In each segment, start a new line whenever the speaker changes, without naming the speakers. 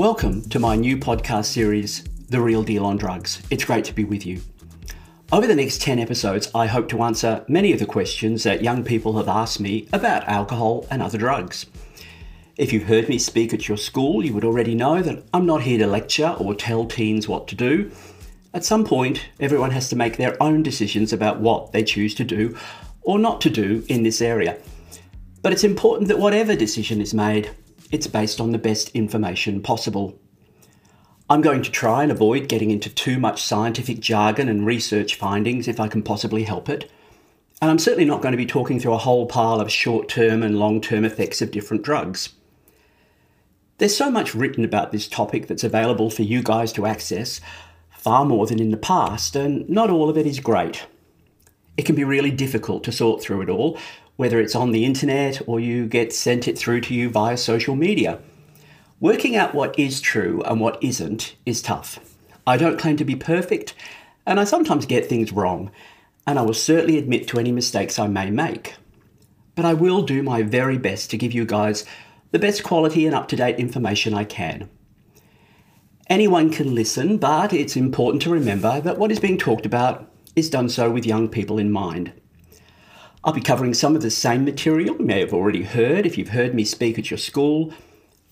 Welcome to my new podcast series, The Real Deal on Drugs. It's great to be with you. Over the next 10 episodes, I hope to answer many of the questions that young people have asked me about alcohol and other drugs. If you've heard me speak at your school, you would already know that I'm not here to lecture or tell teens what to do. At some point, everyone has to make their own decisions about what they choose to do or not to do in this area. But it's important that whatever decision is made, it's based on the best information possible. I'm going to try and avoid getting into too much scientific jargon and research findings if I can possibly help it. And I'm certainly not going to be talking through a whole pile of short term and long term effects of different drugs. There's so much written about this topic that's available for you guys to access, far more than in the past, and not all of it is great. It can be really difficult to sort through it all, whether it's on the internet or you get sent it through to you via social media. Working out what is true and what isn't is tough. I don't claim to be perfect, and I sometimes get things wrong, and I will certainly admit to any mistakes I may make. But I will do my very best to give you guys the best quality and up to date information I can. Anyone can listen, but it's important to remember that what is being talked about is done so with young people in mind. I'll be covering some of the same material you may have already heard if you've heard me speak at your school,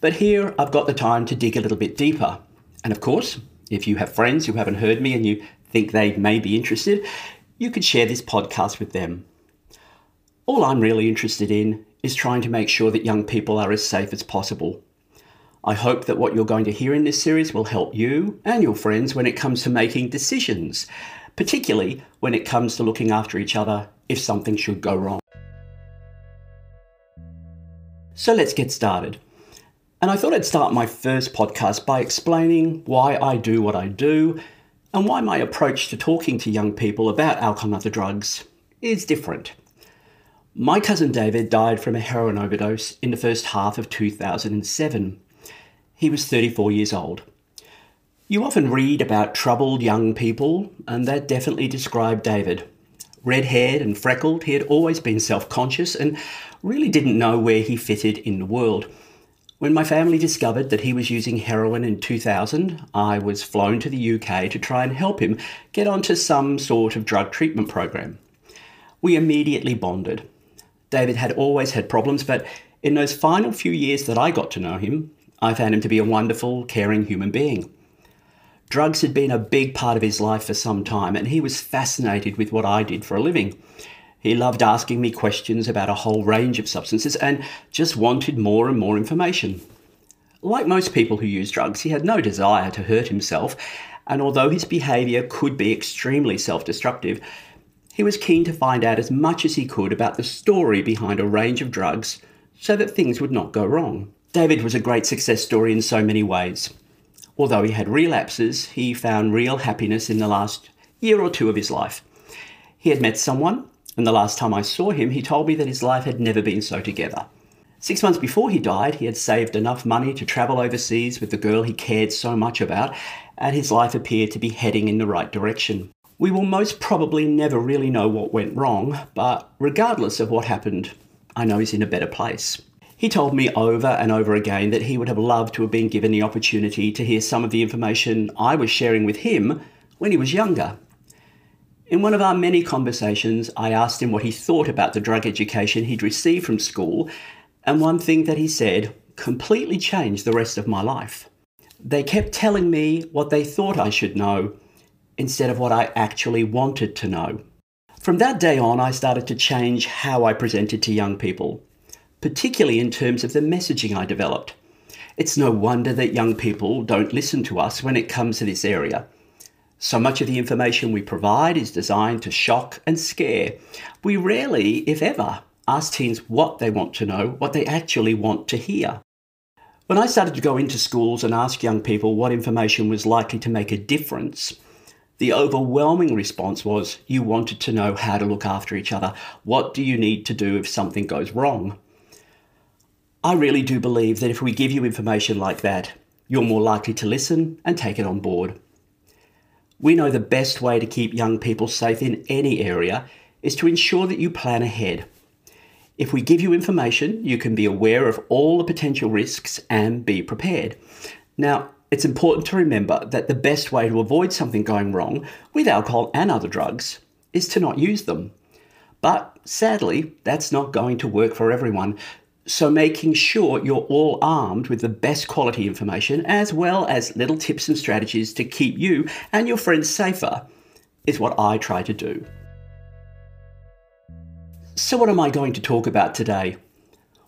but here I've got the time to dig a little bit deeper. And of course, if you have friends who haven't heard me and you think they may be interested, you could share this podcast with them. All I'm really interested in is trying to make sure that young people are as safe as possible. I hope that what you're going to hear in this series will help you and your friends when it comes to making decisions, particularly when it comes to looking after each other if something should go wrong. So let's get started. And I thought I'd start my first podcast by explaining why I do what I do and why my approach to talking to young people about alcohol and other drugs is different. My cousin David died from a heroin overdose in the first half of 2007. He was 34 years old. You often read about troubled young people, and that definitely described David. Red haired and freckled, he had always been self conscious and really didn't know where he fitted in the world. When my family discovered that he was using heroin in 2000, I was flown to the UK to try and help him get onto some sort of drug treatment program. We immediately bonded. David had always had problems, but in those final few years that I got to know him, I found him to be a wonderful, caring human being. Drugs had been a big part of his life for some time, and he was fascinated with what I did for a living. He loved asking me questions about a whole range of substances and just wanted more and more information. Like most people who use drugs, he had no desire to hurt himself, and although his behaviour could be extremely self destructive, he was keen to find out as much as he could about the story behind a range of drugs so that things would not go wrong. David was a great success story in so many ways. Although he had relapses, he found real happiness in the last year or two of his life. He had met someone, and the last time I saw him, he told me that his life had never been so together. Six months before he died, he had saved enough money to travel overseas with the girl he cared so much about, and his life appeared to be heading in the right direction. We will most probably never really know what went wrong, but regardless of what happened, I know he's in a better place. He told me over and over again that he would have loved to have been given the opportunity to hear some of the information I was sharing with him when he was younger. In one of our many conversations, I asked him what he thought about the drug education he'd received from school, and one thing that he said completely changed the rest of my life. They kept telling me what they thought I should know instead of what I actually wanted to know. From that day on, I started to change how I presented to young people particularly in terms of the messaging I developed. It's no wonder that young people don't listen to us when it comes to this area. So much of the information we provide is designed to shock and scare. We rarely, if ever, ask teens what they want to know, what they actually want to hear. When I started to go into schools and ask young people what information was likely to make a difference, the overwhelming response was you wanted to know how to look after each other. What do you need to do if something goes wrong? I really do believe that if we give you information like that, you're more likely to listen and take it on board. We know the best way to keep young people safe in any area is to ensure that you plan ahead. If we give you information, you can be aware of all the potential risks and be prepared. Now, it's important to remember that the best way to avoid something going wrong with alcohol and other drugs is to not use them. But sadly, that's not going to work for everyone. So, making sure you're all armed with the best quality information, as well as little tips and strategies to keep you and your friends safer, is what I try to do. So, what am I going to talk about today?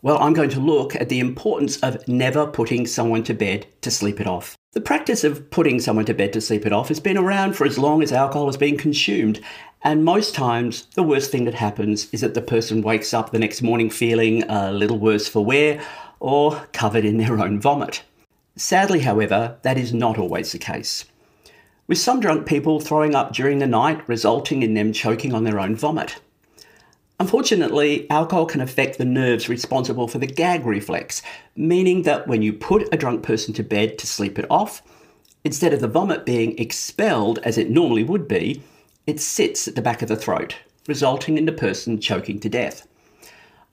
Well, I'm going to look at the importance of never putting someone to bed to sleep it off. The practice of putting someone to bed to sleep it off has been around for as long as alcohol has been consumed, and most times the worst thing that happens is that the person wakes up the next morning feeling a little worse for wear or covered in their own vomit. Sadly, however, that is not always the case. With some drunk people throwing up during the night, resulting in them choking on their own vomit. Unfortunately, alcohol can affect the nerves responsible for the gag reflex, meaning that when you put a drunk person to bed to sleep it off, instead of the vomit being expelled as it normally would be, it sits at the back of the throat, resulting in the person choking to death.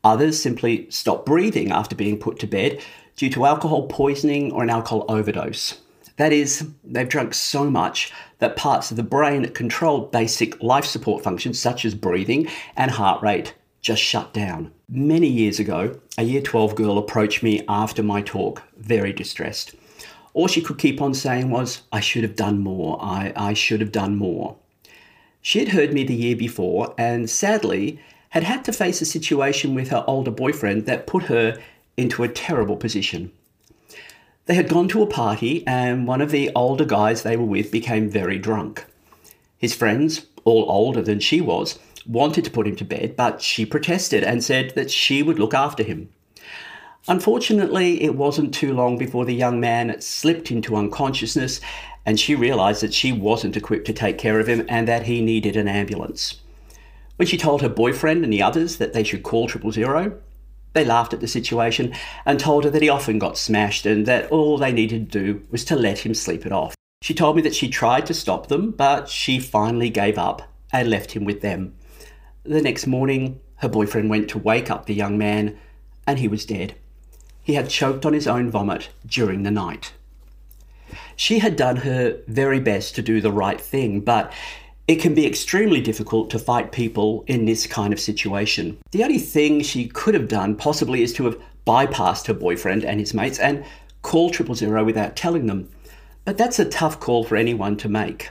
Others simply stop breathing after being put to bed due to alcohol poisoning or an alcohol overdose. That is, they've drunk so much that parts of the brain that control basic life support functions, such as breathing and heart rate, just shut down. Many years ago, a year 12 girl approached me after my talk, very distressed. All she could keep on saying was, I should have done more, I, I should have done more. She had heard me the year before and sadly had had to face a situation with her older boyfriend that put her into a terrible position. They had gone to a party, and one of the older guys they were with became very drunk. His friends, all older than she was, wanted to put him to bed, but she protested and said that she would look after him. Unfortunately, it wasn't too long before the young man slipped into unconsciousness, and she realised that she wasn't equipped to take care of him and that he needed an ambulance. When she told her boyfriend and the others that they should call triple zero, they laughed at the situation and told her that he often got smashed and that all they needed to do was to let him sleep it off. She told me that she tried to stop them, but she finally gave up and left him with them. The next morning, her boyfriend went to wake up the young man, and he was dead. He had choked on his own vomit during the night. She had done her very best to do the right thing, but it can be extremely difficult to fight people in this kind of situation. The only thing she could have done possibly is to have bypassed her boyfriend and his mates and call triple zero without telling them. But that's a tough call for anyone to make.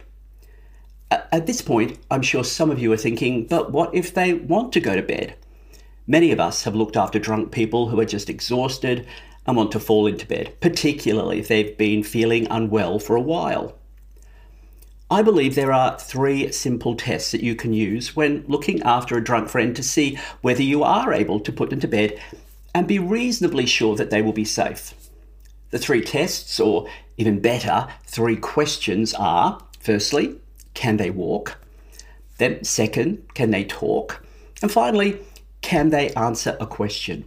At this point, I'm sure some of you are thinking, but what if they want to go to bed? Many of us have looked after drunk people who are just exhausted and want to fall into bed, particularly if they've been feeling unwell for a while. I believe there are three simple tests that you can use when looking after a drunk friend to see whether you are able to put them to bed and be reasonably sure that they will be safe. The three tests, or even better, three questions are firstly, can they walk? Then, second, can they talk? And finally, can they answer a question?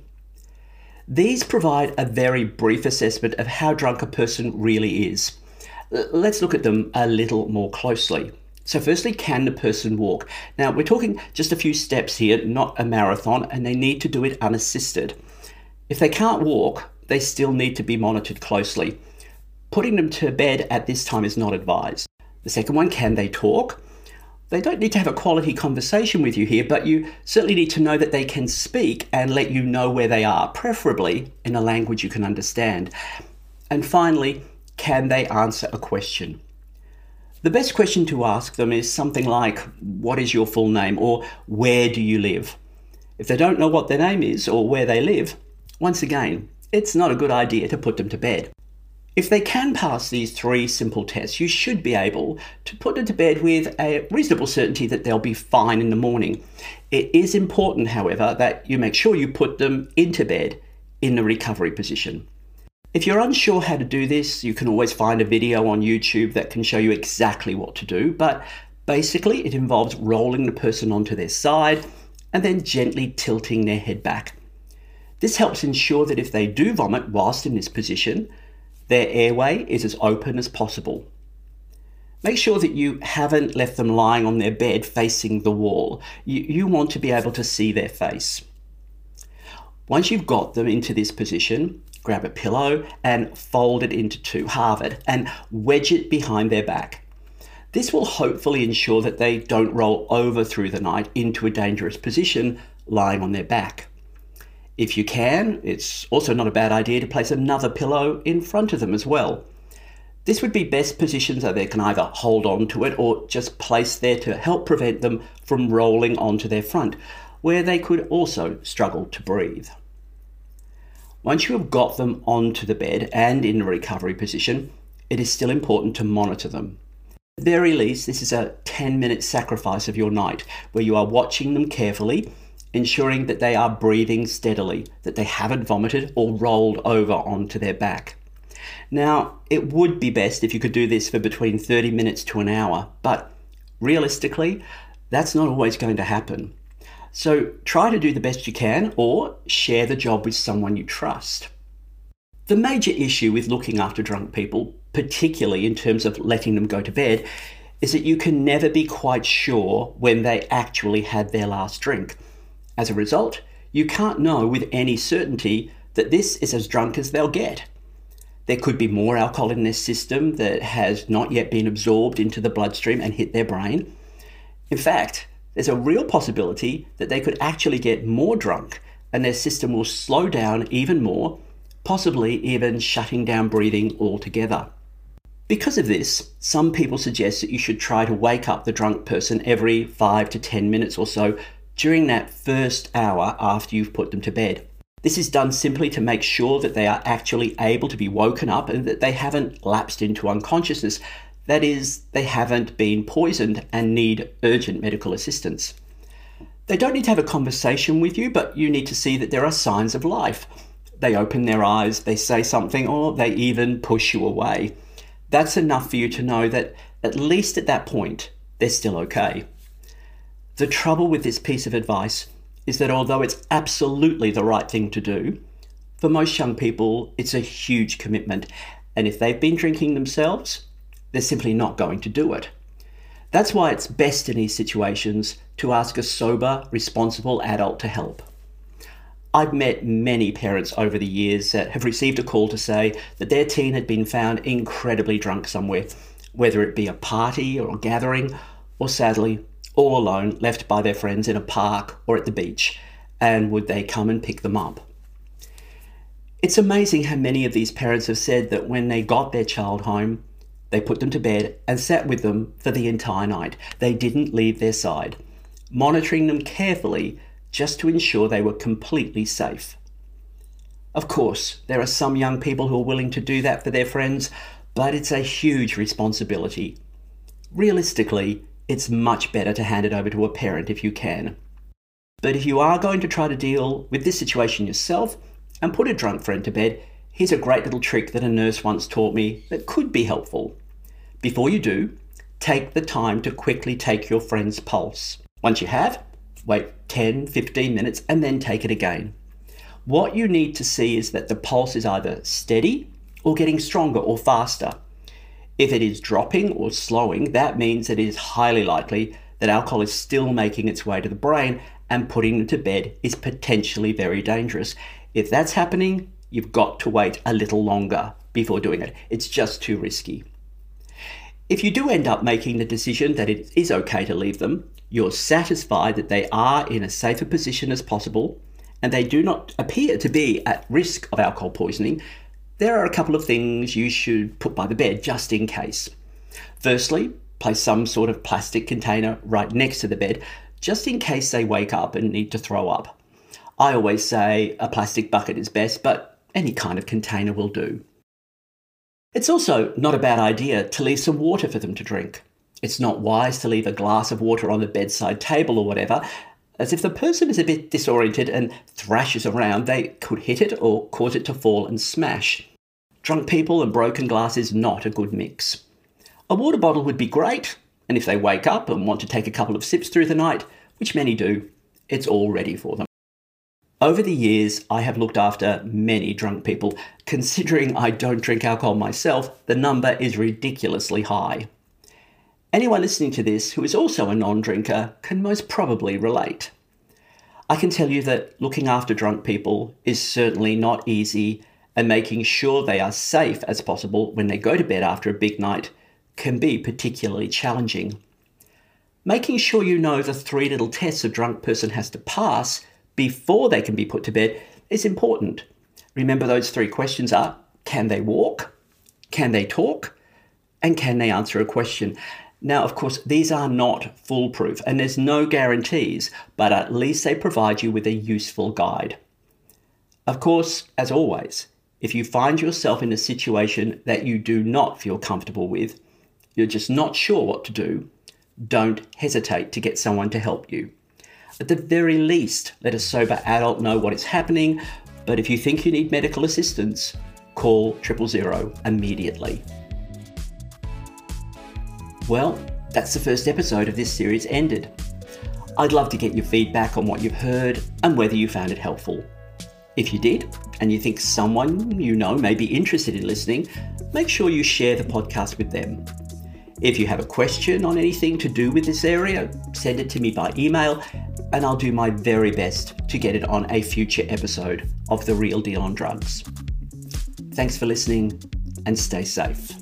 These provide a very brief assessment of how drunk a person really is. Let's look at them a little more closely. So, firstly, can the person walk? Now, we're talking just a few steps here, not a marathon, and they need to do it unassisted. If they can't walk, they still need to be monitored closely. Putting them to bed at this time is not advised. The second one, can they talk? They don't need to have a quality conversation with you here, but you certainly need to know that they can speak and let you know where they are, preferably in a language you can understand. And finally, can they answer a question? The best question to ask them is something like, What is your full name? or Where do you live? If they don't know what their name is or where they live, once again, it's not a good idea to put them to bed. If they can pass these three simple tests, you should be able to put them to bed with a reasonable certainty that they'll be fine in the morning. It is important, however, that you make sure you put them into bed in the recovery position. If you're unsure how to do this, you can always find a video on YouTube that can show you exactly what to do, but basically it involves rolling the person onto their side and then gently tilting their head back. This helps ensure that if they do vomit whilst in this position, their airway is as open as possible. Make sure that you haven't left them lying on their bed facing the wall. You, you want to be able to see their face. Once you've got them into this position, grab a pillow and fold it into two, halve it, and wedge it behind their back. This will hopefully ensure that they don't roll over through the night into a dangerous position lying on their back. If you can, it's also not a bad idea to place another pillow in front of them as well. This would be best positioned so they can either hold on to it or just place there to help prevent them from rolling onto their front, where they could also struggle to breathe. Once you have got them onto the bed and in recovery position, it is still important to monitor them. At the very least, this is a 10 minute sacrifice of your night where you are watching them carefully, ensuring that they are breathing steadily, that they haven't vomited or rolled over onto their back. Now, it would be best if you could do this for between 30 minutes to an hour, but realistically, that's not always going to happen. So try to do the best you can or share the job with someone you trust. The major issue with looking after drunk people, particularly in terms of letting them go to bed, is that you can never be quite sure when they actually had their last drink. As a result, you can't know with any certainty that this is as drunk as they'll get. There could be more alcohol in their system that has not yet been absorbed into the bloodstream and hit their brain. In fact, there's a real possibility that they could actually get more drunk and their system will slow down even more, possibly even shutting down breathing altogether. Because of this, some people suggest that you should try to wake up the drunk person every 5 to 10 minutes or so during that first hour after you've put them to bed. This is done simply to make sure that they are actually able to be woken up and that they haven't lapsed into unconsciousness, that is, they haven't been poisoned and need urgent medical assistance. They don't need to have a conversation with you, but you need to see that there are signs of life. They open their eyes, they say something, or they even push you away. That's enough for you to know that, at least at that point, they're still okay. The trouble with this piece of advice is that although it's absolutely the right thing to do, for most young people, it's a huge commitment. And if they've been drinking themselves, they're simply not going to do it. That's why it's best in these situations to ask a sober, responsible adult to help. I've met many parents over the years that have received a call to say that their teen had been found incredibly drunk somewhere, whether it be a party or a gathering, or sadly, all alone, left by their friends in a park or at the beach, and would they come and pick them up? It's amazing how many of these parents have said that when they got their child home, they put them to bed and sat with them for the entire night. They didn't leave their side, monitoring them carefully just to ensure they were completely safe. Of course, there are some young people who are willing to do that for their friends, but it's a huge responsibility. Realistically, it's much better to hand it over to a parent if you can. But if you are going to try to deal with this situation yourself and put a drunk friend to bed, Here's a great little trick that a nurse once taught me that could be helpful. Before you do, take the time to quickly take your friend's pulse. Once you have, wait 10, 15 minutes and then take it again. What you need to see is that the pulse is either steady or getting stronger or faster. If it is dropping or slowing, that means it is highly likely that alcohol is still making its way to the brain and putting them to bed is potentially very dangerous. If that's happening, you've got to wait a little longer before doing it. It's just too risky. If you do end up making the decision that it is okay to leave them, you're satisfied that they are in a safer position as possible, and they do not appear to be at risk of alcohol poisoning, there are a couple of things you should put by the bed just in case. Firstly, place some sort of plastic container right next to the bed just in case they wake up and need to throw up. I always say a plastic bucket is best, but any kind of container will do. It's also not a bad idea to leave some water for them to drink. It's not wise to leave a glass of water on the bedside table or whatever, as if the person is a bit disoriented and thrashes around, they could hit it or cause it to fall and smash. Drunk people and broken glass is not a good mix. A water bottle would be great, and if they wake up and want to take a couple of sips through the night, which many do, it's all ready for them. Over the years, I have looked after many drunk people. Considering I don't drink alcohol myself, the number is ridiculously high. Anyone listening to this who is also a non drinker can most probably relate. I can tell you that looking after drunk people is certainly not easy and making sure they are safe as possible when they go to bed after a big night can be particularly challenging. Making sure you know the three little tests a drunk person has to pass before they can be put to bed is important. Remember, those three questions are can they walk? Can they talk? And can they answer a question? Now, of course, these are not foolproof and there's no guarantees, but at least they provide you with a useful guide. Of course, as always, if you find yourself in a situation that you do not feel comfortable with, you're just not sure what to do, don't hesitate to get someone to help you. At the very least, let a sober adult know what is happening, but if you think you need medical assistance, call triple zero immediately. Well, that's the first episode of this series ended. I'd love to get your feedback on what you've heard and whether you found it helpful. If you did, and you think someone you know may be interested in listening, make sure you share the podcast with them. If you have a question on anything to do with this area, send it to me by email, and I'll do my very best to get it on a future episode of The Real Deal on Drugs. Thanks for listening, and stay safe.